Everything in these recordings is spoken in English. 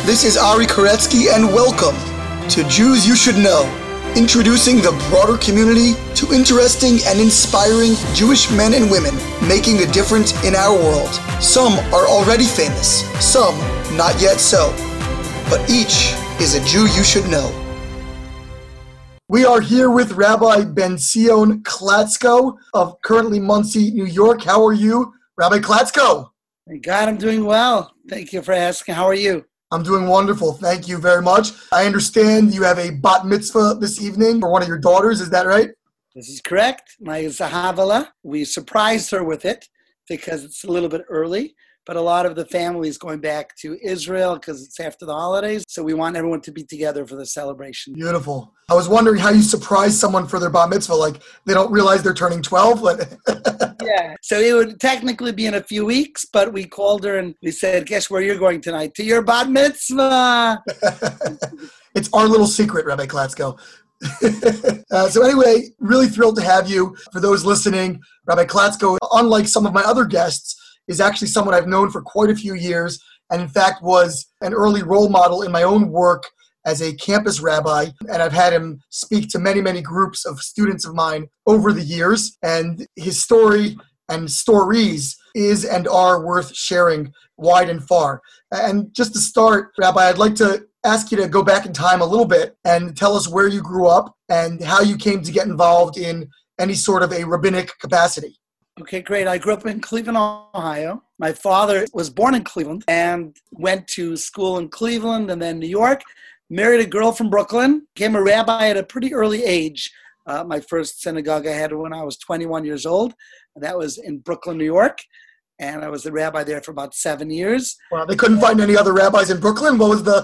This is Ari Koretzky, and welcome to Jews You Should Know, introducing the broader community to interesting and inspiring Jewish men and women making a difference in our world. Some are already famous, some not yet so, but each is a Jew you should know. We are here with Rabbi Benzion Klatzko of currently Monsey, New York. How are you, Rabbi Klatzko? Thank God I'm doing well. Thank you for asking. How are you? I'm doing wonderful. Thank you very much. I understand you have a bat mitzvah this evening for one of your daughters. Is that right? This is correct. My Zahavala. We surprised her with it because it's a little bit early but a lot of the family is going back to Israel because it's after the holidays. So we want everyone to be together for the celebration. Beautiful. I was wondering how you surprise someone for their bar mitzvah. Like they don't realize they're turning 12. yeah. So it would technically be in a few weeks, but we called her and we said, guess where you're going tonight? To your bat mitzvah. it's our little secret, Rabbi Klatzko. uh, so anyway, really thrilled to have you. For those listening, Rabbi Klatzko, unlike some of my other guests, is actually someone I've known for quite a few years, and in fact was an early role model in my own work as a campus rabbi. And I've had him speak to many, many groups of students of mine over the years. And his story and stories is and are worth sharing wide and far. And just to start, Rabbi, I'd like to ask you to go back in time a little bit and tell us where you grew up and how you came to get involved in any sort of a rabbinic capacity. Okay, great. I grew up in Cleveland, Ohio. My father was born in Cleveland and went to school in Cleveland and then New York. Married a girl from Brooklyn, became a rabbi at a pretty early age. Uh, my first synagogue I had when I was 21 years old. and That was in Brooklyn, New York and I was the rabbi there for about seven years. Wow, they couldn't find any other rabbis in Brooklyn. What was the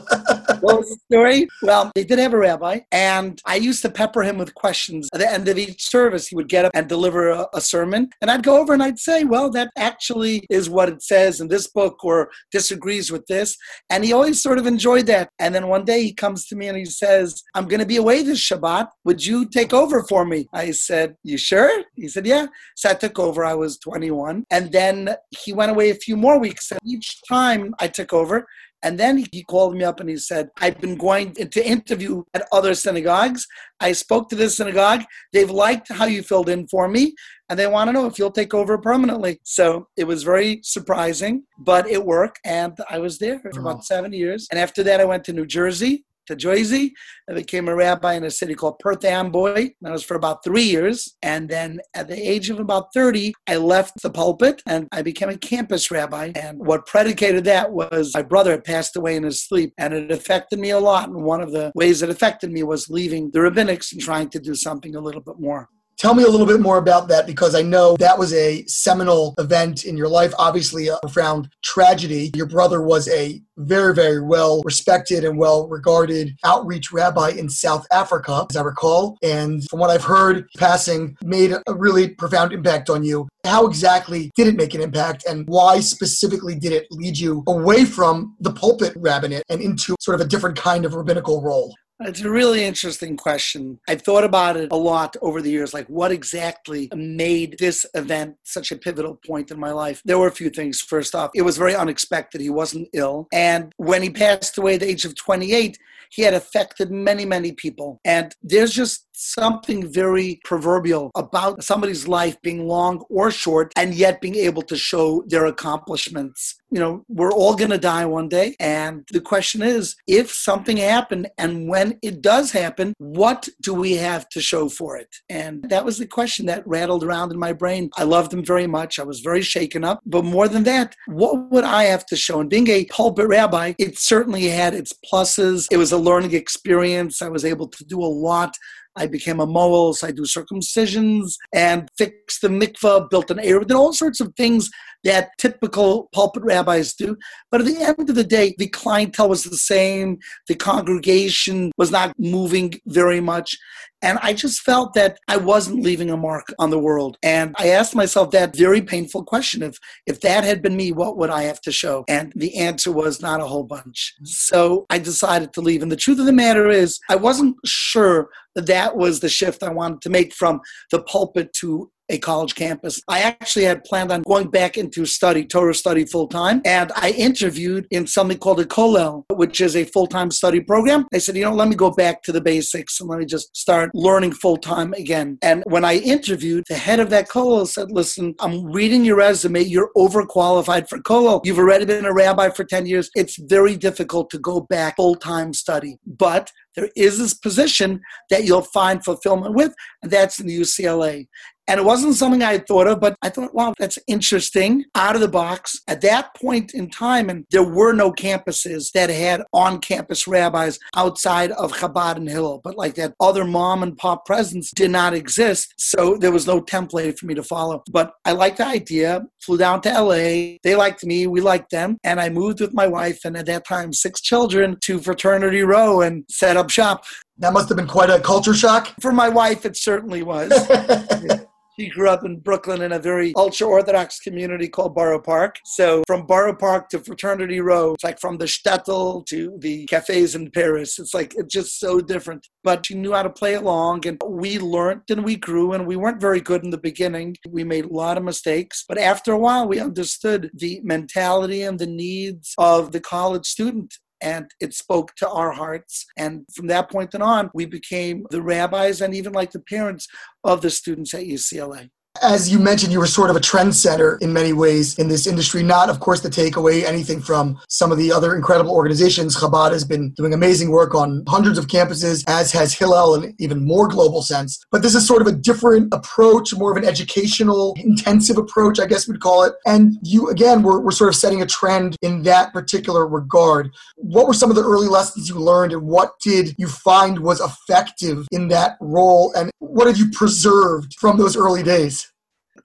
what was the story? Well, they did have a rabbi, and I used to pepper him with questions. At the end of each service, he would get up and deliver a, a sermon, and I'd go over and I'd say, "Well, that actually is what it says in this book, or disagrees with this," and he always sort of enjoyed that. And then one day he comes to me and he says, "I'm going to be away this Shabbat. Would you take over for me?" I said, "You sure?" He said, "Yeah." So I took over. I was 21, and then he went away a few more weeks. And each time I took over, and then he called me up and he said, I've been going to interview at other synagogues. I spoke to this synagogue. They've liked how you filled in for me, and they want to know if you'll take over permanently. So it was very surprising, but it worked. And I was there for about seven years. And after that, I went to New Jersey to Jersey. I became a rabbi in a city called Perth Amboy. That was for about three years. And then at the age of about 30, I left the pulpit and I became a campus rabbi. And what predicated that was my brother had passed away in his sleep and it affected me a lot. And one of the ways it affected me was leaving the rabbinics and trying to do something a little bit more. Tell me a little bit more about that because I know that was a seminal event in your life, obviously a profound tragedy. Your brother was a very, very well respected and well regarded outreach rabbi in South Africa, as I recall. And from what I've heard, passing made a really profound impact on you. How exactly did it make an impact and why specifically did it lead you away from the pulpit rabbinate and into sort of a different kind of rabbinical role? It's a really interesting question. I've thought about it a lot over the years, like what exactly made this event such a pivotal point in my life. There were a few things. First off, it was very unexpected. He wasn't ill. And when he passed away at the age of 28, he had affected many, many people. And there's just something very proverbial about somebody's life being long or short and yet being able to show their accomplishments. You know, we're all going to die one day. And the question is if something happened and when it does happen, what do we have to show for it? And that was the question that rattled around in my brain. I loved him very much. I was very shaken up. But more than that, what would I have to show? And being a pulpit rabbi, it certainly had its pluses. It was a learning experience. I was able to do a lot I became a mohel, so I do circumcisions and fixed the mikvah, built an area, did all sorts of things that typical pulpit rabbis do. But at the end of the day, the clientele was the same. The congregation was not moving very much. And I just felt that I wasn't leaving a mark on the world. And I asked myself that very painful question if, if that had been me, what would I have to show? And the answer was not a whole bunch. So I decided to leave. And the truth of the matter is, I wasn't sure that that was the shift I wanted to make from the pulpit to a college campus. I actually had planned on going back into study, Torah study full time, and I interviewed in something called a Kollel, which is a full time study program. I said, you know, let me go back to the basics and let me just start learning full time again. And when I interviewed, the head of that Kollel said, listen, I'm reading your resume. You're overqualified for Kollel. You've already been a rabbi for 10 years. It's very difficult to go back full time study. But there is this position that you'll find fulfillment with, and that's in the UCLA. And it wasn't something I had thought of, but I thought, wow, that's interesting, out of the box. At that point in time, and there were no campuses that had on campus rabbis outside of Chabad and Hillel, but like that other mom and pop presence did not exist. So there was no template for me to follow. But I liked the idea, flew down to LA. They liked me, we liked them. And I moved with my wife and at that time, six children to Fraternity Row and set up shop. That must have been quite a culture shock. For my wife, it certainly was. He grew up in Brooklyn in a very ultra Orthodox community called Borough Park. So from Borough Park to Fraternity Row, it's like from the shtetl to the cafes in Paris. It's like it's just so different. But she knew how to play along, and we learned and we grew. And we weren't very good in the beginning. We made a lot of mistakes, but after a while, we understood the mentality and the needs of the college student and it spoke to our hearts. And from that point on, we became the rabbis and even like the parents of the students at UCLA as you mentioned, you were sort of a trendsetter in many ways in this industry. Not, of course, to take away anything from some of the other incredible organizations. Chabad has been doing amazing work on hundreds of campuses, as has Hillel in even more global sense. But this is sort of a different approach, more of an educational, intensive approach, I guess we'd call it. And you, again, were, were sort of setting a trend in that particular regard. What were some of the early lessons you learned, and what did you find was effective in that role? And what have you preserved from those early days?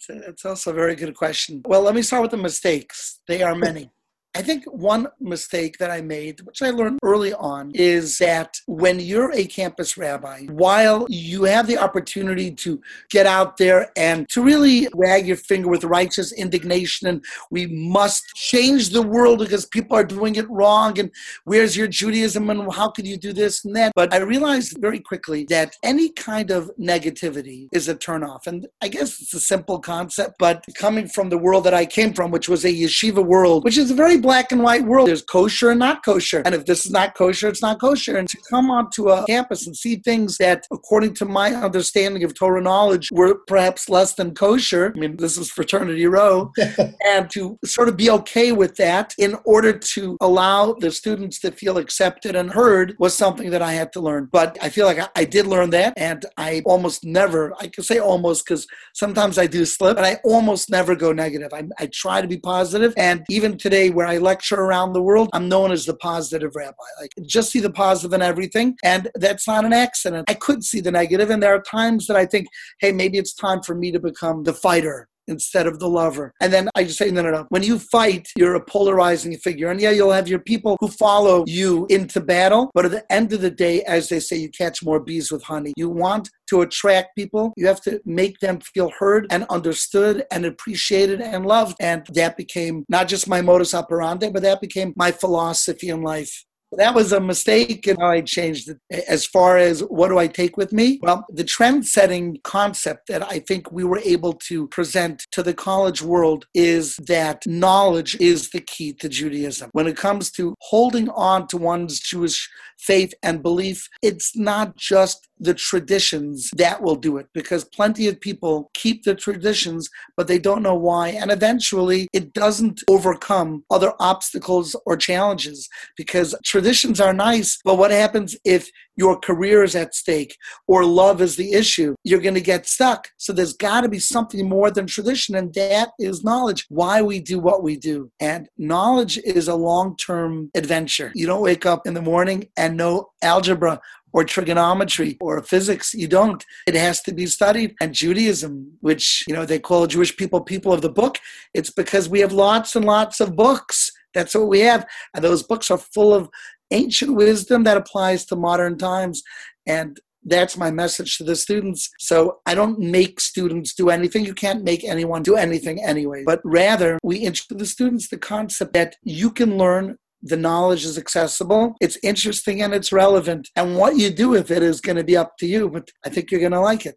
It's also a very good question. Well, let me start with the mistakes. They are many. I think one mistake that I made, which I learned early on, is that when you're a campus rabbi, while you have the opportunity to get out there and to really wag your finger with righteous indignation and we must change the world because people are doing it wrong and where's your Judaism and how could you do this and that? But I realized very quickly that any kind of negativity is a turnoff. And I guess it's a simple concept, but coming from the world that I came from, which was a yeshiva world, which is a very black and white world. There's kosher and not kosher. And if this is not kosher, it's not kosher. And to come onto a campus and see things that, according to my understanding of Torah knowledge, were perhaps less than kosher. I mean, this is fraternity row. and to sort of be okay with that in order to allow the students to feel accepted and heard was something that I had to learn. But I feel like I, I did learn that. And I almost never, I can say almost because sometimes I do slip, but I almost never go negative. I, I try to be positive. And even today, where I I lecture around the world, I'm known as the positive rabbi. Like, just see the positive in everything. And that's not an accident. I could see the negative, and there are times that I think, hey, maybe it's time for me to become the fighter instead of the lover. And then I just say, no, no, no. When you fight, you're a polarizing figure. And yeah, you'll have your people who follow you into battle. But at the end of the day, as they say, you catch more bees with honey. You want to attract people. You have to make them feel heard and understood and appreciated and loved. And that became not just my modus operandi, but that became my philosophy in life that was a mistake and I changed it. As far as what do I take with me? Well, the trend setting concept that I think we were able to present to the college world is that knowledge is the key to Judaism. When it comes to holding on to one's Jewish faith and belief, it's not just the traditions that will do it because plenty of people keep the traditions, but they don't know why. And eventually it doesn't overcome other obstacles or challenges because traditions are nice. But what happens if your career is at stake or love is the issue? You're going to get stuck. So there's got to be something more than tradition, and that is knowledge, why we do what we do. And knowledge is a long term adventure. You don't wake up in the morning and know algebra or trigonometry or physics. You don't. It has to be studied. And Judaism, which, you know, they call Jewish people people of the book, it's because we have lots and lots of books. That's what we have. And those books are full of ancient wisdom that applies to modern times. And that's my message to the students. So I don't make students do anything. You can't make anyone do anything anyway. But rather, we introduce the students the concept that you can learn the knowledge is accessible, it's interesting and it's relevant. And what you do with it is going to be up to you, but I think you're going to like it.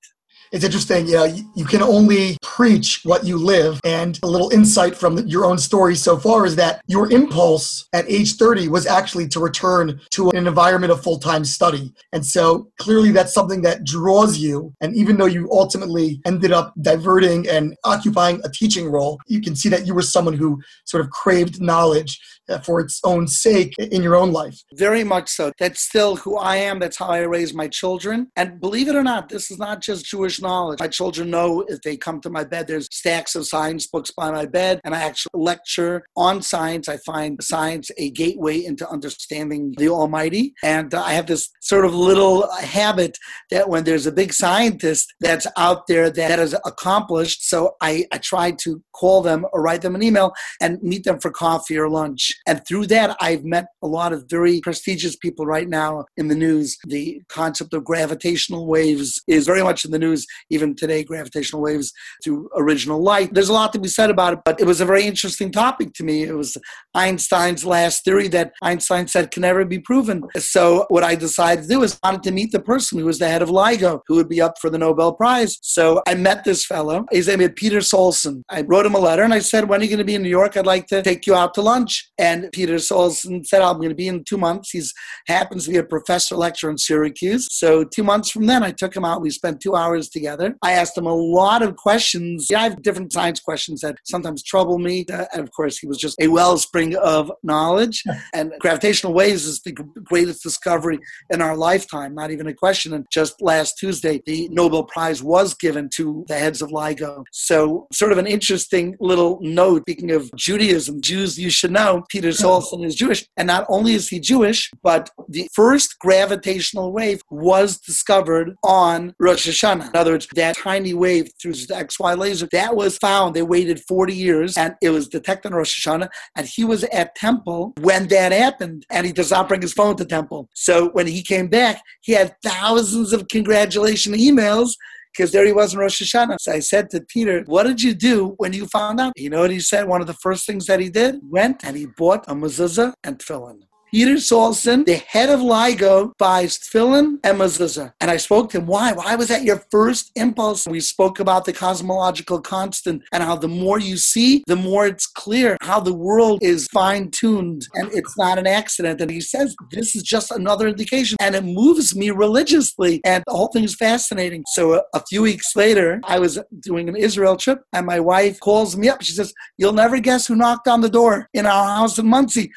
It's interesting. You know, you, you, can only preach what you live. And a little insight from your own story so far is that your impulse at age 30 was actually to return to an environment of full time study. And so clearly that's something that draws you. And even though you ultimately ended up diverting and occupying a teaching role, you can see that you were someone who sort of craved knowledge uh, for its own sake in your own life. Very much so. That's still who I am. That's how I raise my children. And believe it or not, this is not just Jewish knowledge. My children know if they come to my bed, there's stacks of science books by my bed, and I actually lecture on science. I find science a gateway into understanding the Almighty. And I have this sort of little habit that when there's a big scientist that's out there that is accomplished, so I, I try to call them or write them an email and meet them for coffee or lunch. And through that, I've met a lot of very prestigious people right now in the news. The concept of gravitational waves is very much in the news, even today, gravitational waves to original light. There's a lot to be said about it, but it was a very interesting topic to me. It was Einstein's last theory that Einstein said can never be proven. So what I decided to do is I wanted to meet the person who was the head of LIGO, who would be up for the Nobel Prize. So I met this fellow. His name is Peter Saulson. I wrote him a letter and I said, when are you going to be in New York? I'd like to take you out to lunch. And Peter Saulson said, I'm going to be in two months. He happens to be a professor lecturer in Syracuse. So two months from then, I took him out. We spent two hours together. I asked him a lot of questions. Yeah, I have different science questions that sometimes trouble me. Uh, and of course, he was just a wellspring of knowledge. and gravitational waves is the greatest discovery in our lifetime, not even a question. And just last Tuesday, the Nobel Prize was given to the heads of LIGO. So, sort of an interesting little note. Speaking of Judaism, Jews, you should know, Peter Saulson is Jewish. And not only is he Jewish, but the first gravitational wave was discovered on Rosh Hashanah. Words, that tiny wave through the XY laser, that was found. They waited 40 years and it was detected in Rosh Hashanah. And he was at Temple when that happened. And he does not bring his phone to Temple. So when he came back, he had thousands of congratulation emails because there he was in Rosh Hashanah. So I said to Peter, What did you do when you found out? You know what he said? One of the first things that he did? Went and he bought a mezuzah and tefillin. Peter Saulson, the head of LIGO, buys tefillin and mezuzah. And I spoke to him, why? Why was that your first impulse? We spoke about the cosmological constant and how the more you see, the more it's clear how the world is fine tuned and it's not an accident. And he says, this is just another indication. And it moves me religiously. And the whole thing is fascinating. So a, a few weeks later, I was doing an Israel trip and my wife calls me up. She says, You'll never guess who knocked on the door in our house in Monsey.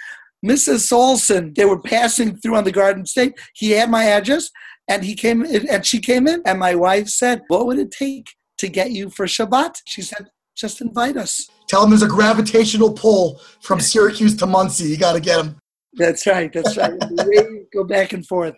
Mrs. Saulson, they were passing through on the Garden State. He had my address and he came and she came in and my wife said, What would it take to get you for Shabbat? She said, Just invite us. Tell him there's a gravitational pull from Syracuse to Monsey. You got to get him. That's right. That's right. go back and forth.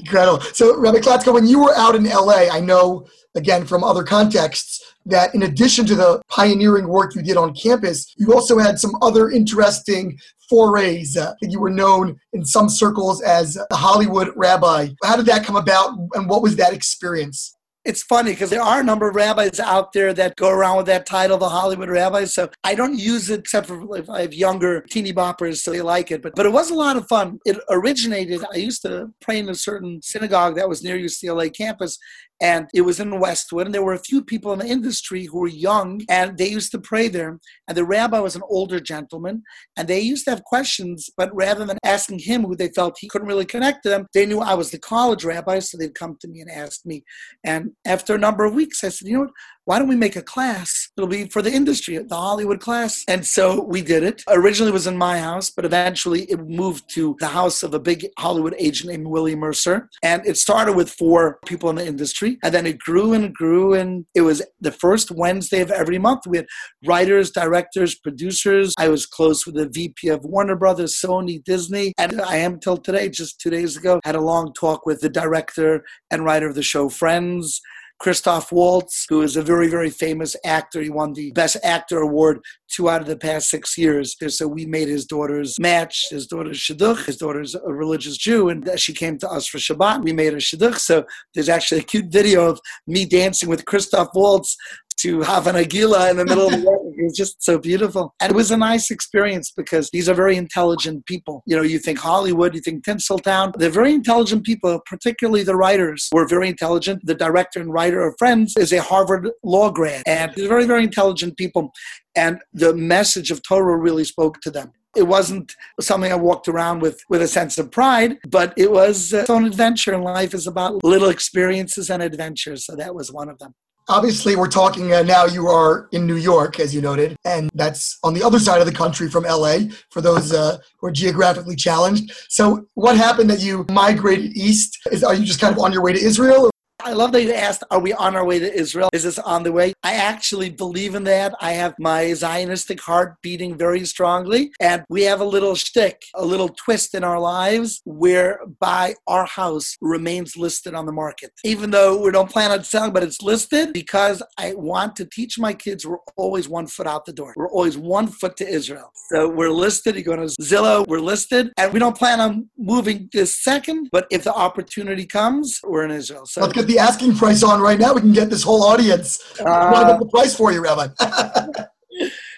Incredible. So, Rabbi Klatzko, when you were out in LA, I know, again, from other contexts, that in addition to the pioneering work you did on campus, you also had some other interesting forays. Uh, you were known in some circles as the Hollywood rabbi. How did that come about, and what was that experience? It's funny because there are a number of rabbis out there that go around with that title, the Hollywood rabbis. So I don't use it except for if I have younger teeny boppers, so they like it. But but it was a lot of fun. It originated. I used to pray in a certain synagogue that was near UCLA campus, and it was in Westwood. And there were a few people in the industry who were young, and they used to pray there. And the rabbi was an older gentleman, and they used to have questions, but rather than asking him who they felt he couldn't really connect to them, they knew I was the college rabbi, so they'd come to me and ask me. And after a number of weeks, I said, you know what? Why don't we make a class? It'll be for the industry, the Hollywood class. And so we did it. Originally it was in my house, but eventually it moved to the house of a big Hollywood agent named Willie Mercer. And it started with four people in the industry. And then it grew and grew. And it was the first Wednesday of every month. We had writers, directors, producers. I was close with the VP of Warner Brothers, Sony, Disney. And I am till today, just two days ago, had a long talk with the director and writer of the show Friends. Christoph Waltz, who is a very, very famous actor. He won the Best Actor Award two out of the past six years. So we made his daughter's match. His daughter's shidduch. His daughter's a religious Jew, and she came to us for Shabbat. We made a shidduch. So there's actually a cute video of me dancing with Christoph Waltz to Hava Nagila in the middle of the was just so beautiful. And it was a nice experience because these are very intelligent people. You know, you think Hollywood, you think Tinseltown. They're very intelligent people, particularly the writers were very intelligent. The director and writer of Friends is a Harvard law grad. And they're very, very intelligent people. And the message of Torah really spoke to them. It wasn't something I walked around with with a sense of pride, but it was its own adventure. And life is about little experiences and adventures. So that was one of them. Obviously, we're talking uh, now. You are in New York, as you noted, and that's on the other side of the country from LA for those uh, who are geographically challenged. So, what happened that you migrated east? Is, are you just kind of on your way to Israel, I love that you asked, are we on our way to Israel? Is this on the way? I actually believe in that. I have my Zionistic heart beating very strongly. And we have a little shtick, a little twist in our lives whereby our house remains listed on the market. Even though we don't plan on selling, but it's listed because I want to teach my kids we're always one foot out the door. We're always one foot to Israel. So we're listed. You go to Zillow, we're listed. And we don't plan on moving this second, but if the opportunity comes, we're in Israel. So the asking price on right now. We can get this whole audience. Uh, I to get the price for you, Rabbi.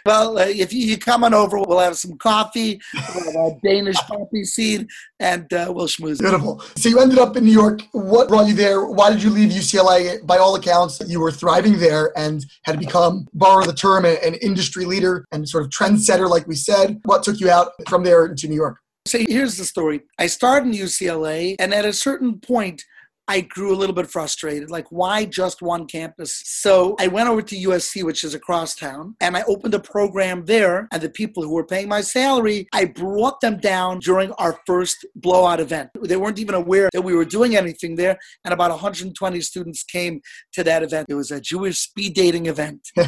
well, uh, if you, you, come on over, we'll have some coffee, we'll have a Danish poppy seed, and uh, we'll schmooze. Beautiful. So you ended up in New York. What brought you there? Why did you leave UCLA? By all accounts, you were thriving there and had become, borrow the term, an industry leader and sort of trendsetter, like we said. What took you out from there into New York? So here's the story. I started in UCLA, and at a certain point, I grew a little bit frustrated. Like, why just one campus? So I went over to USC, which is across town, and I opened a program there. And the people who were paying my salary, I brought them down during our first blowout event. They weren't even aware that we were doing anything there. And about 120 students came to that event. It was a Jewish speed dating event. we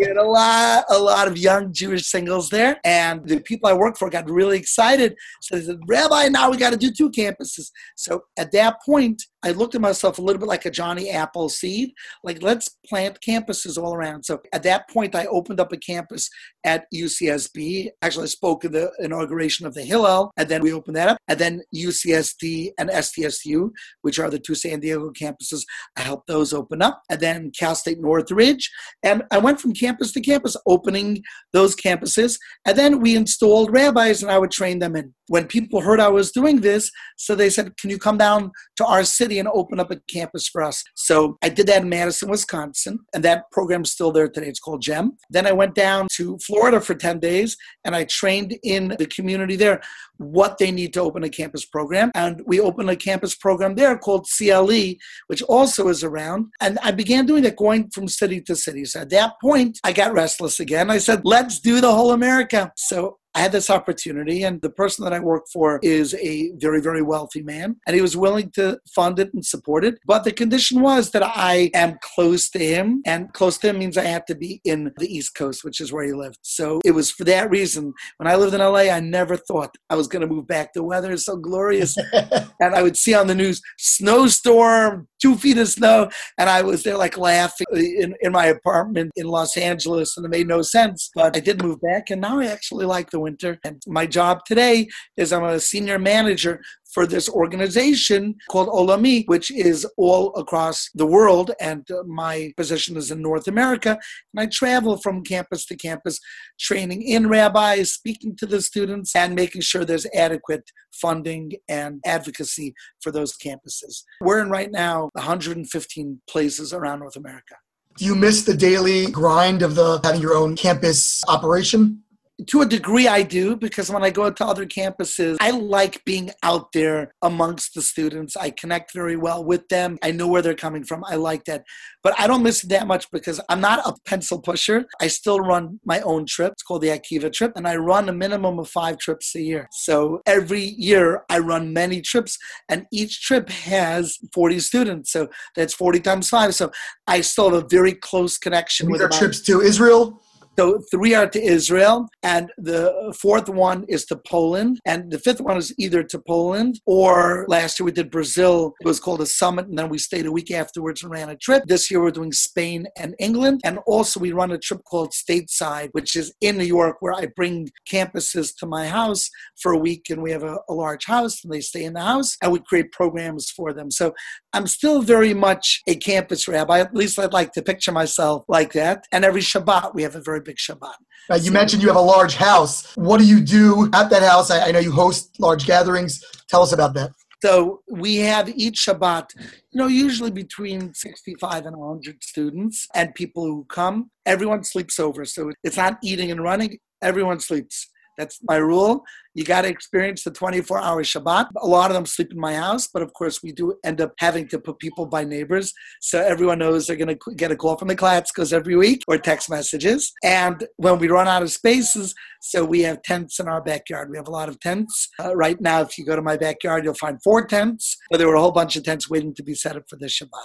had a lot, a lot of young Jewish singles there. And the people I worked for got really excited. So they said, Rabbi, now we got to do two campuses. So at that point, I looked at myself a little bit like a Johnny Appleseed. Like, let's plant campuses all around. So at that point, I opened up a campus at UCSB. Actually, I spoke at the inauguration of the Hillel, and then we opened that up. And then UCSD and SDSU, which are the two San Diego campuses, I helped those open up. And then Cal State Northridge. And I went from campus to campus, opening those campuses. And then we installed rabbis, and I would train them in. When people heard I was doing this, so they said, Can you come down to our city and open up a campus for us? So I did that in Madison, Wisconsin, and that program's still there today. It's called GEM. Then I went down to Florida Florida for 10 days and I trained in the community there what they need to open a campus program. And we opened a campus program there called CLE, which also is around. And I began doing that, going from city to city. So at that point, I got restless again. I said, let's do the whole America. So I had this opportunity, and the person that I work for is a very, very wealthy man, and he was willing to fund it and support it. But the condition was that I am close to him, and close to him means I have to be in the East Coast, which is where he lived. So it was for that reason. When I lived in LA, I never thought I was going to move back. The weather is so glorious. and I would see on the news, snowstorm, two feet of snow. And I was there like laughing in, in my apartment in Los Angeles, and it made no sense. But I did move back, and now I actually like the winter. And my job today is I'm a senior manager for this organization called Olami, which is all across the world. And uh, my position is in North America. And I travel from campus to campus, training in rabbis, speaking to the students, and making sure there's adequate funding and advocacy for those campuses. We're in right now 115 places around North America. Do you miss the daily grind of the having your own campus operation? To a degree i do because when i go to other campuses i like being out there amongst the students. I connect very well with them. I know where they're coming from. I like that. But i don't miss it that much because i'm not a pencil pusher. I still run my own trip. It's called the akiva trip and i run a minimum of five trips a year. So every year i run many trips and each trip has 40 students. So that's 40 times five. So i still have a very close connection with our trips to israel so three are to Israel, and the fourth one is to Poland, and the fifth one is either to Poland or last year we did Brazil. It was called a summit, and then we stayed a week afterwards and ran a trip. This year we're doing Spain and England, and also we run a trip called Stateside, which is in New York, where I bring campuses to my house for a week, and we have a, a large house, and they stay in the house, and we create programs for them. So I'm still very much a campus rabbi. At least I'd like to picture myself like that. And every Shabbat we have a very big Shabbat. Now, you so, mentioned you have a large house. What do you do at that house? I, I know you host large gatherings. Tell us about that. So we have each Shabbat, you know, usually between 65 and 100 students and people who come. Everyone sleeps over. So it's not eating and running, everyone sleeps. That's my rule. You got to experience the 24 hour Shabbat. A lot of them sleep in my house, but of course, we do end up having to put people by neighbors. So everyone knows they're going to get a call from the Klatzkos every week or text messages. And when we run out of spaces, so we have tents in our backyard. We have a lot of tents. Uh, right now, if you go to my backyard, you'll find four tents. But there were a whole bunch of tents waiting to be set up for this Shabbat.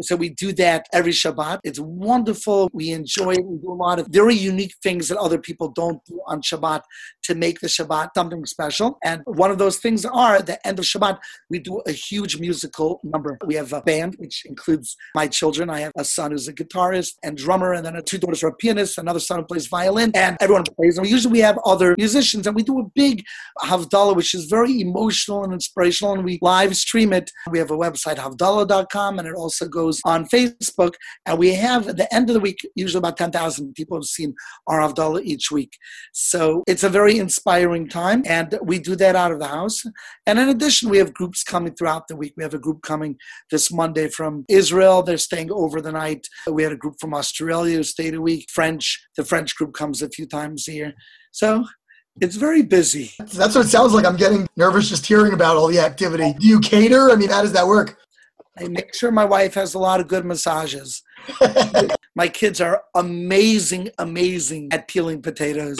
So we do that every Shabbat. It's wonderful. We enjoy it. We do a lot of very unique things that other people don't do on Shabbat to make the Shabbat something special. And one of those things are at the end of Shabbat, we do a huge musical number. We have a band, which includes my children. I have a son who's a guitarist and drummer, and then two daughters who are pianists, another son who plays violin, and everyone plays. And usually we have other musicians, and we do a big Havdalah, which is very emotional and inspirational, and we live stream it. We have a website, havdalah.com, and it also goes on Facebook. And we have at the end of the week, usually about 10,000 people have seen our Havdalah each week. So it's a very inspiring time, and we do that out of the house. And in addition, we have groups coming throughout the week. We have a group coming this Monday from Israel. They're staying over the night. We had a group from Australia who stayed a week. French, the French group comes a few times a year. So it's very busy. That's what it sounds like. I'm getting nervous just hearing about all the activity. Do you cater? I mean, how does that work? I make sure my wife has a lot of good massages. my kids are amazing, amazing at peeling potatoes.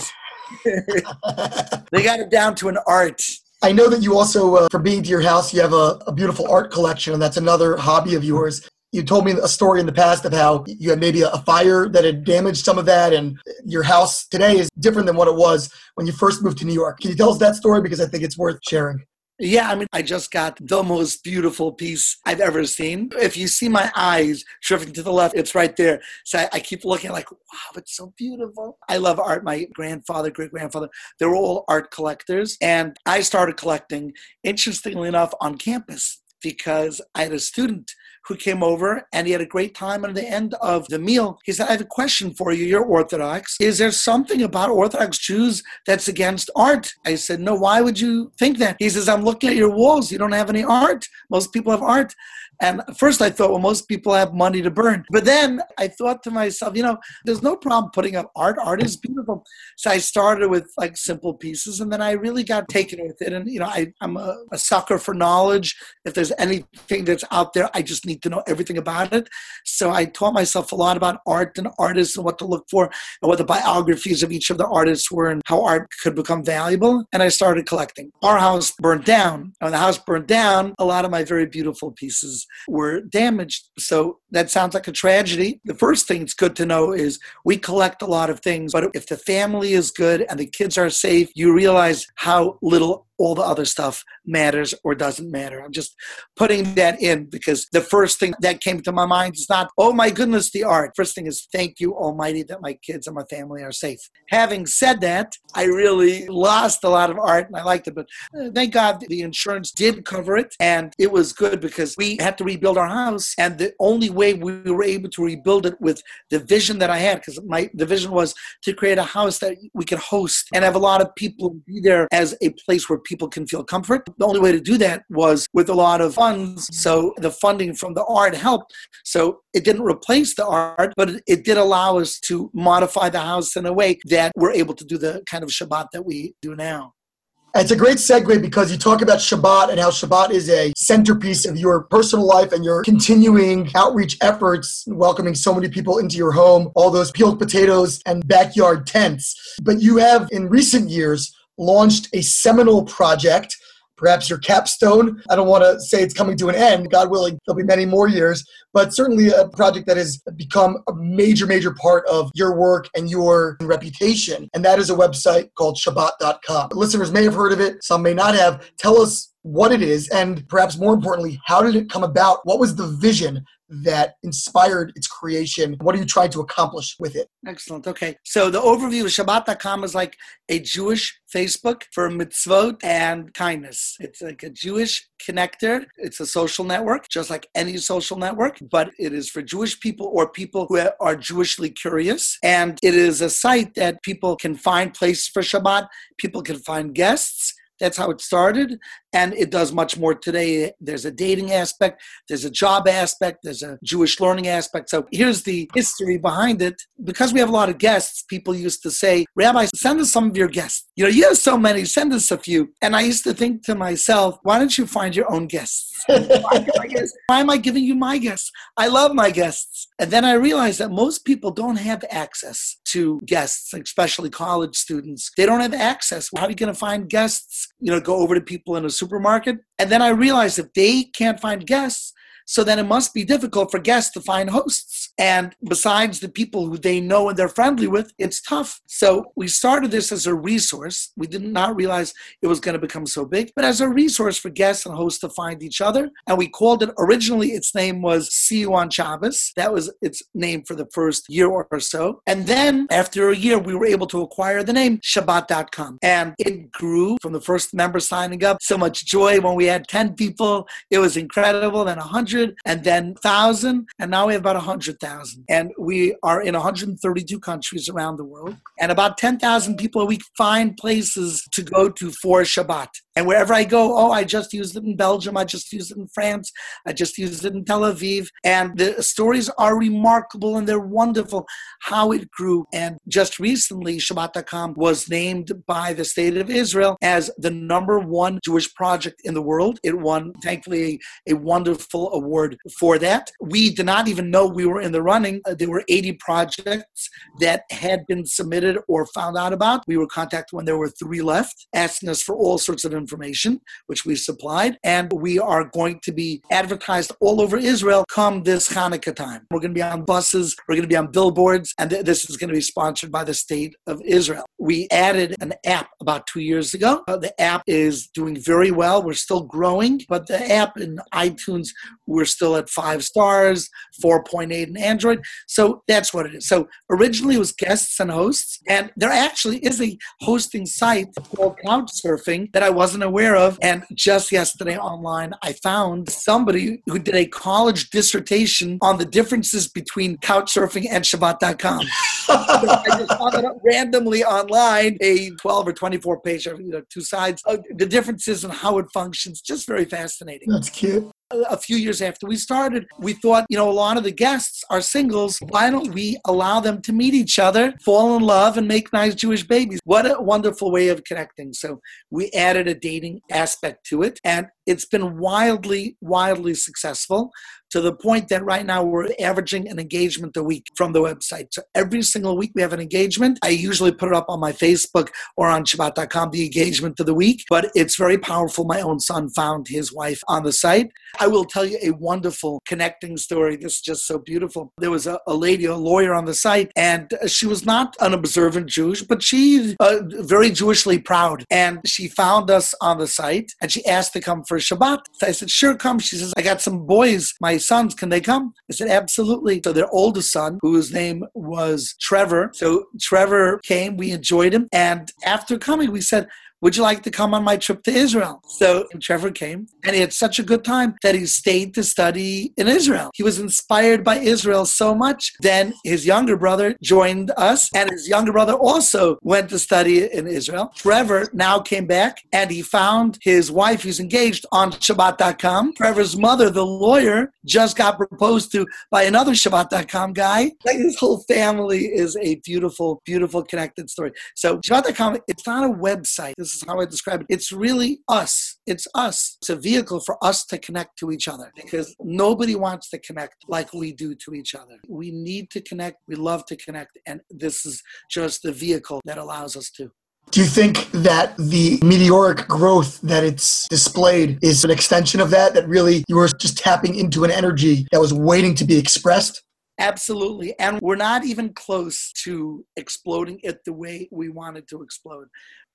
they got it down to an art. I know that you also, uh, for being to your house, you have a, a beautiful art collection, and that's another hobby of yours. You told me a story in the past of how you had maybe a fire that had damaged some of that and your house today is different than what it was when you first moved to new york. Can you tell us that story? Because i think it's worth sharing yeah, I mean, I just got the most beautiful piece I've ever seen. If you see my eyes drifting to the left, it's right there. So I, I keep looking like, wow, it's so beautiful. I love art. My grandfather, great grandfather, they were all art collectors. And I started collecting, interestingly enough, on campus because I had a student who came over and he had a great time. And at the end of the meal, he said, I have a question for you. You're Orthodox. Is there something about Orthodox Jews that's against art? I said, No, why would you think that? He says, I'm looking at your walls. You don't have any art. Most people have art. And first I thought, well, most people have money to burn. But then I thought to myself, you know, there's no problem putting up art. Art is beautiful. So I started with like simple pieces and then I really got taken with it. And, you know, I, I'm a, a sucker for knowledge. If there's anything that's out there, I just need to know everything about it. So I taught myself a lot about art and artists and what to look for and what the biographies of each of the artists were and how art could become valuable. And I started collecting. Our house burned down. And when the house burned down, a lot of my very beautiful pieces were damaged. So that sounds like a tragedy. The first thing it's good to know is we collect a lot of things, but if the family is good and the kids are safe, you realize how little all the other stuff matters or doesn't matter. I'm just putting that in because the first thing that came to my mind is not, oh my goodness, the art. First thing is, thank you, Almighty, that my kids and my family are safe. Having said that, I really lost a lot of art and I liked it, but uh, thank God the insurance did cover it and it was good because we had to rebuild our house. And the only way we were able to rebuild it with the vision that I had, because my the vision was to create a house that we could host and have a lot of people be there as a place where people can feel comfort. The only way to do that was with a lot of funds. So the funding from the art helped. So it didn't replace the art, but it did allow us to modify the house in a way that we're able to do the kind of Shabbat that we do now. It's a great segue because you talk about Shabbat and how Shabbat is a centerpiece of your personal life and your continuing outreach efforts, welcoming so many people into your home, all those peeled potatoes and backyard tents. But you have, in recent years, launched a seminal project, perhaps your capstone. I don't want to say it's coming to an end. God willing, there'll be many more years, but certainly a project that has become a major, major part of your work and your reputation. And that is a website called Shabbat.com. Listeners may have heard of it, some may not have. Tell us what it is, and perhaps more importantly, how did it come about? What was the vision that inspired its creation? What are you trying to accomplish with it? Excellent. Okay. So the overview of Shabbat.com is like a Jewish Facebook for mitzvot and kindness. It's like a Jewish connector. It's a social network, just like any social network, but it is for Jewish people or people who are Jewishly curious. And it is a site that people can find places for Shabbat. People can find guests that's how it started. And it does much more today. There's a dating aspect, there's a job aspect, there's a Jewish learning aspect. So here's the history behind it. Because we have a lot of guests, people used to say, Rabbi, send us some of your guests. You know, you have so many, send us a few. And I used to think to myself, why don't you find your own guests? why am I giving you my guests? I love my guests. And then I realized that most people don't have access to guests, especially college students. They don't have access. How are you going to find guests? You know, go over to people in a supermarket. And then I realized if they can't find guests, so then it must be difficult for guests to find hosts. And besides the people who they know and they're friendly with, it's tough. So we started this as a resource. We did not realize it was going to become so big, but as a resource for guests and hosts to find each other. And we called it originally, its name was See You on Shabbos. That was its name for the first year or so. And then after a year, we were able to acquire the name Shabbat.com. And it grew from the first member signing up. So much joy when we had 10 people. It was incredible. Then 100 and then 1,000, and now we have about 100,000. And we are in 132 countries around the world. And about 10,000 people a week find places to go to for Shabbat. And wherever I go, oh, I just used it in Belgium, I just used it in France, I just used it in Tel Aviv. And the stories are remarkable and they're wonderful how it grew. And just recently, Shabbat.com was named by the state of Israel as the number one Jewish project in the world. It won, thankfully, a, a wonderful award for that. We did not even know we were in the running. Uh, there were 80 projects that had been submitted or found out about. We were contacted when there were three left, asking us for all sorts of information, which we supplied. And we are going to be advertised all over Israel come this Hanukkah time. We're going to be on buses, we're going to be on billboards, and th- this is going to be sponsored by the state of Israel. We added an app about two years ago. Uh, the app is doing very well. We're still growing, but the app in iTunes, we're still at five stars, 4.8 in Android. So that's what it is. So originally it was guests and hosts, and there actually is a hosting site called Couchsurfing that I wasn't aware of. And just yesterday online, I found somebody who did a college dissertation on the differences between couchsurfing and Shabbat.com. I just found it up randomly online, a 12 or 24 page, you know, two sides, uh, the differences and how it functions. Just very fascinating. That's cute a few years after we started, we thought, you know, a lot of the guests are singles. Why don't we allow them to meet each other, fall in love, and make nice Jewish babies? What a wonderful way of connecting. So we added a dating aspect to it, and it's been wildly, wildly successful to the point that right now we're averaging an engagement a week from the website. So every single week we have an engagement. I usually put it up on my Facebook or on Shabbat.com, the engagement of the week, but it's very powerful. My own son found his wife on the site. I will tell you a wonderful connecting story. This is just so beautiful. There was a, a lady, a lawyer on the site, and she was not an observant Jewish, but she uh, very Jewishly proud. And she found us on the site and she asked to come for Shabbat. I said, sure, come. She says, I got some boys, my sons, can they come? I said, absolutely. So their oldest son, whose name was Trevor. So Trevor came, we enjoyed him. And after coming, we said, would you like to come on my trip to Israel? So Trevor came, and he had such a good time that he stayed to study in Israel. He was inspired by Israel so much. Then his younger brother joined us, and his younger brother also went to study in Israel. Trevor now came back, and he found his wife, who's engaged, on Shabbat.com. Trevor's mother, the lawyer, just got proposed to by another Shabbat.com guy. Like his whole family is a beautiful, beautiful connected story. So Shabbat.com, it's not a website this is how I describe it. It's really us. It's us. It's a vehicle for us to connect to each other because nobody wants to connect like we do to each other. We need to connect. We love to connect. And this is just the vehicle that allows us to. Do you think that the meteoric growth that it's displayed is an extension of that? That really you were just tapping into an energy that was waiting to be expressed? Absolutely. And we're not even close to exploding it the way we wanted to explode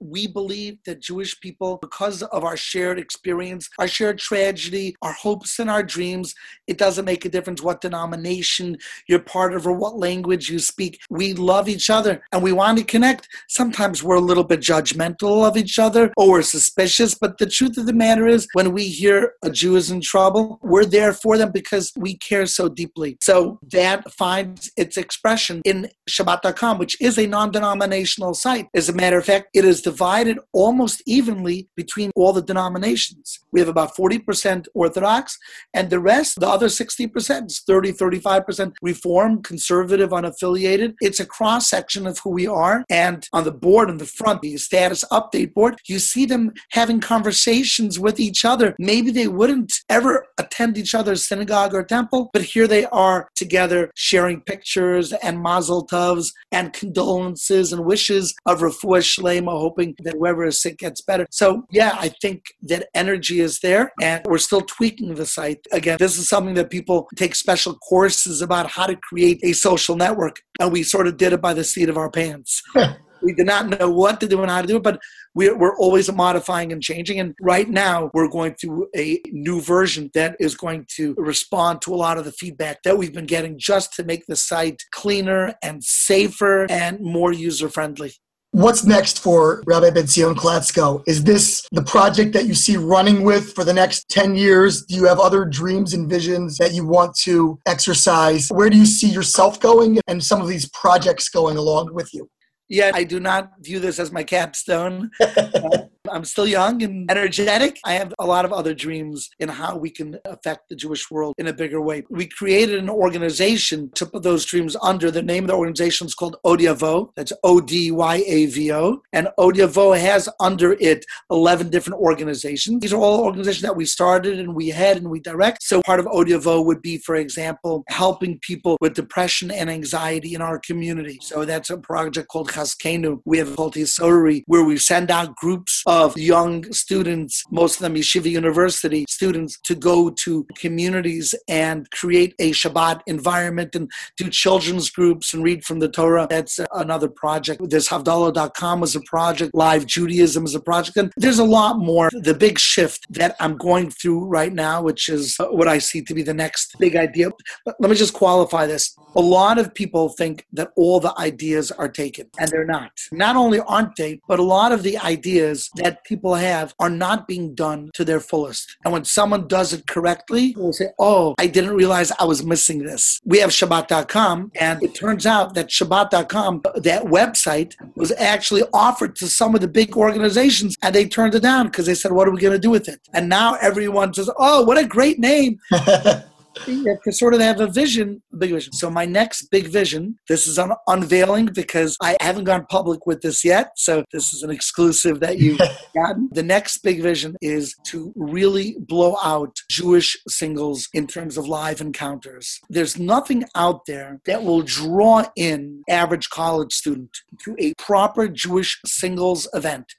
we believe that Jewish people, because of our shared experience, our shared tragedy, our hopes and our dreams, it doesn't make a difference what denomination you're part of or what language you speak. We love each other and we want to connect. Sometimes we're a little bit judgmental of each other or we're suspicious, but the truth of the matter is when we hear a Jew is in trouble, we're there for them because we care so deeply. So that finds its expression in Shabbat.com, which is a non denominational site. As a matter of fact, it is divided almost evenly between all the denominations. We have about 40% Orthodox, and the rest, the other 60%, is 30, 35% Reform, conservative, unaffiliated. It's a cross section of who we are. And on the board, on the front, the status update board, you see them having conversations with each other. Maybe they wouldn't ever attend each other's synagogue or temple, but here they are together sharing pictures and mazel tovs and condolences and wishes of refuah shlema, hoping that whoever is sick gets better. So yeah, I think that energy is there and we're still tweaking the site. Again, this is something that people take special courses about how to create a social network. And we sort of did it by the seat of our pants. we did not know what to do and how to do it, but we're, we're always modifying and changing. And right now, we're going through a new version that is going to respond to a lot of the feedback that we've been getting just to make the site cleaner and safer and more user friendly. What's next for Rabbi Benzion Klatzko? Is this the project that you see running with for the next 10 years? Do you have other dreams and visions that you want to exercise? Where do you see yourself going and some of these projects going along with you? Yeah, I do not view this as my capstone. uh, I'm still young and energetic. I have a lot of other dreams in how we can affect the Jewish world in a bigger way. We created an organization to put those dreams under. The name of the organization is called Odyavo. That's O D Y A V O. And Odyavo has under it 11 different organizations. These are all organizations that we started and we head and we direct. So part of Odyavo would be, for example, helping people with depression and anxiety in our community. So that's a project called Chaskenu. We have called Hisori, where we send out groups of young students, most of them Yeshiva University students, to go to communities and create a Shabbat environment and do children's groups and read from the Torah. That's another project. There's Havdalah.com was a project, Live Judaism is a project, and there's a lot more. The big shift that I'm going through right now, which is uh, what I see to be the next big idea. But let me just qualify this. A lot of people think that all the ideas are taken, and they're not. Not only aren't they, but a lot of the ideas that people have are not being done to their fullest. And when someone does it correctly, we'll say, Oh, I didn't realize I was missing this. We have Shabbat.com, and it turns out that Shabbat.com, uh, that website, was actually offered to some of the big organizations, and they turned it down because they said, What are we going to do with it? And now everyone says, Oh, what a great name. to sort of have a vision, a big vision. So my next big vision, this is un- unveiling because I haven't gone public with this yet. So this is an exclusive that you've gotten. The next big vision is to really blow out Jewish singles in terms of live encounters. There's nothing out there that will draw in average college student to a proper Jewish singles event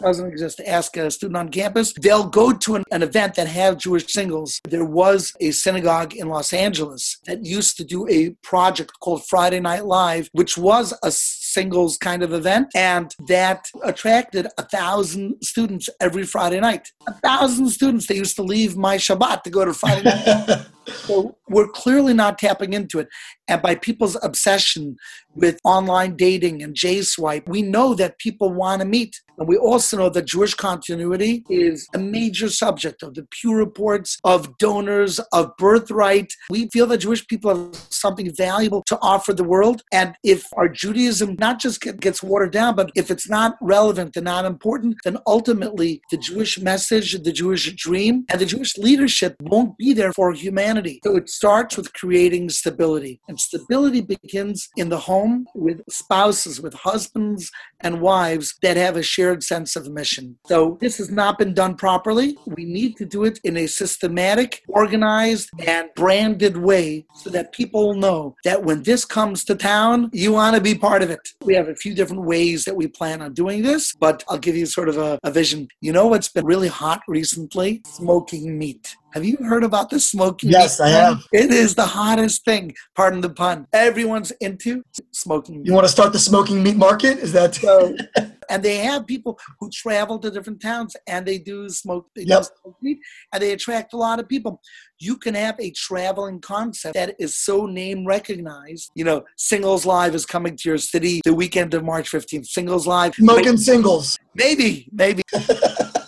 doesn't exist. To ask a student on campus. They'll go to an, an, event that have Jewish singles. There was a synagogue in Los Angeles that used to do a project called Friday Night Live, which was a singles kind of event, and that attracted a thousand students every Friday night. A thousand students. They used to leave my Shabbat to go to Friday night. so we're clearly not tapping into it. And by people's obsession with online dating and J swipe, we know that people want to meet. And we also know that Jewish continuity is a major subject of the Pew Reports, of donors, of birthright. We feel that Jewish people have something valuable to offer the world. And if our Judaism not just gets watered down, but if it's not relevant and not important, then ultimately the Jewish message, the Jewish dream, and the Jewish leadership won't be there for humanity. So it starts with creating stability. And stability begins in the home with spouses, with husbands and wives that have a shared sense of mission. So this has not been done properly. We need to do it in a systematic, organized, and branded way so that people know that when this comes to town, you want to be part of it. We have a few different ways that we plan on doing this, but I'll give you sort of a, a vision. You know what's been really hot recently? Smoking meat. Have you heard about the smoking? Yes, I have. It is the hottest thing. Pardon the pun. Everyone's into smoking. You want to start the smoking meat market? Is that so? and they have people who travel to different towns and they do smoke. They Yep. do smoke meat, and they attract a lot of people. You can have a traveling concept that is so name recognized. You know, Singles Live is coming to your city the weekend of March 15th. Singles Live. smoking singles? Maybe, maybe.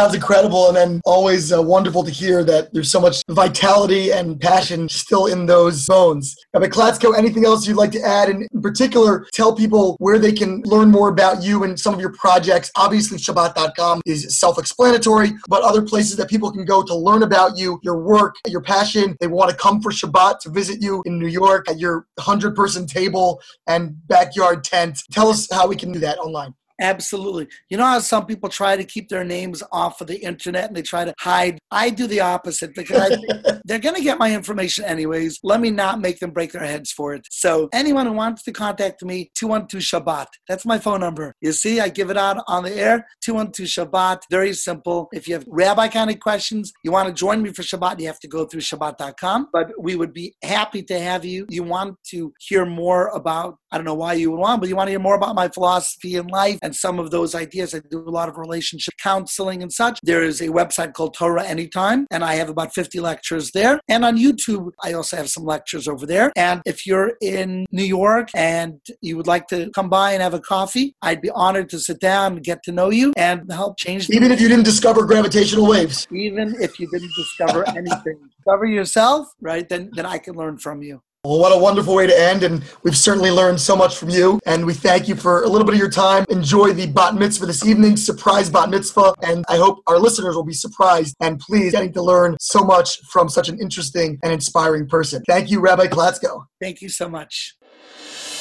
Sounds incredible, and then always uh, wonderful to hear that there's so much vitality and passion still in those bones. Rabbi Klatzko, anything else you'd like to add? And in particular, tell people where they can learn more about you and some of your projects. Obviously, Shabbat.com is self-explanatory, but other places that people can go to learn about you, your work, your passion. They want to come for Shabbat to visit you in New York at your 100-person table and backyard tent. Tell us how we can do that online. Absolutely. You know how some people try to keep their names off of the internet and they try to hide? I do the opposite because I they're going to get my information anyways. Let me not make them break their heads for it. So, anyone who wants to contact me, 212 Shabbat. That's my phone number. You see, I give it out on the air, 212 Shabbat. Very simple. If you have rabbi kind of questions, you want to join me for Shabbat, you have to go through Shabbat.com. But we would be happy to have you. You want to hear more about, I don't know why you would want, but you want to hear more about my philosophy in life and some of those ideas. I do a lot of relationship counseling and such. There is a website called Torah Anytime, and I have about 50 lectures there. And on YouTube, I also have some lectures over there. And if you're in New York and you would like to come by and have a coffee, I'd be honored to sit down and get to know you and help change the Even if you didn't discover gravitational waves. even if you didn't discover anything. discover yourself, right? Then then I can learn from you. Well, what a wonderful way to end, and we've certainly learned so much from you. And we thank you for a little bit of your time. Enjoy the bat mitzvah this evening, surprise bat mitzvah, and I hope our listeners will be surprised and pleased getting to learn so much from such an interesting and inspiring person. Thank you, Rabbi Klatzko. Thank you so much.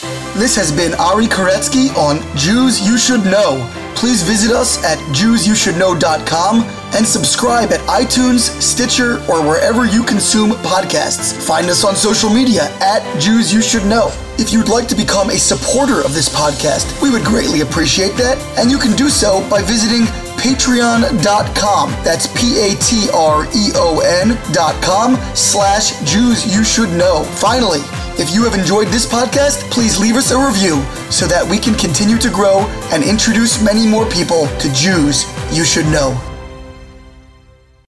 This has been Ari Koretzky on Jews You Should Know. Please visit us at JewsYouShouldKnow.com and subscribe at iTunes, Stitcher, or wherever you consume podcasts. Find us on social media at Jews You Should Know. If you'd like to become a supporter of this podcast, we would greatly appreciate that, and you can do so by visiting patreon.com. That's P-A-T-R-E-O-N dot com slash Jews You Should Know. Finally, if you have enjoyed this podcast, please leave us a review so that we can continue to grow and introduce many more people to Jews you should know.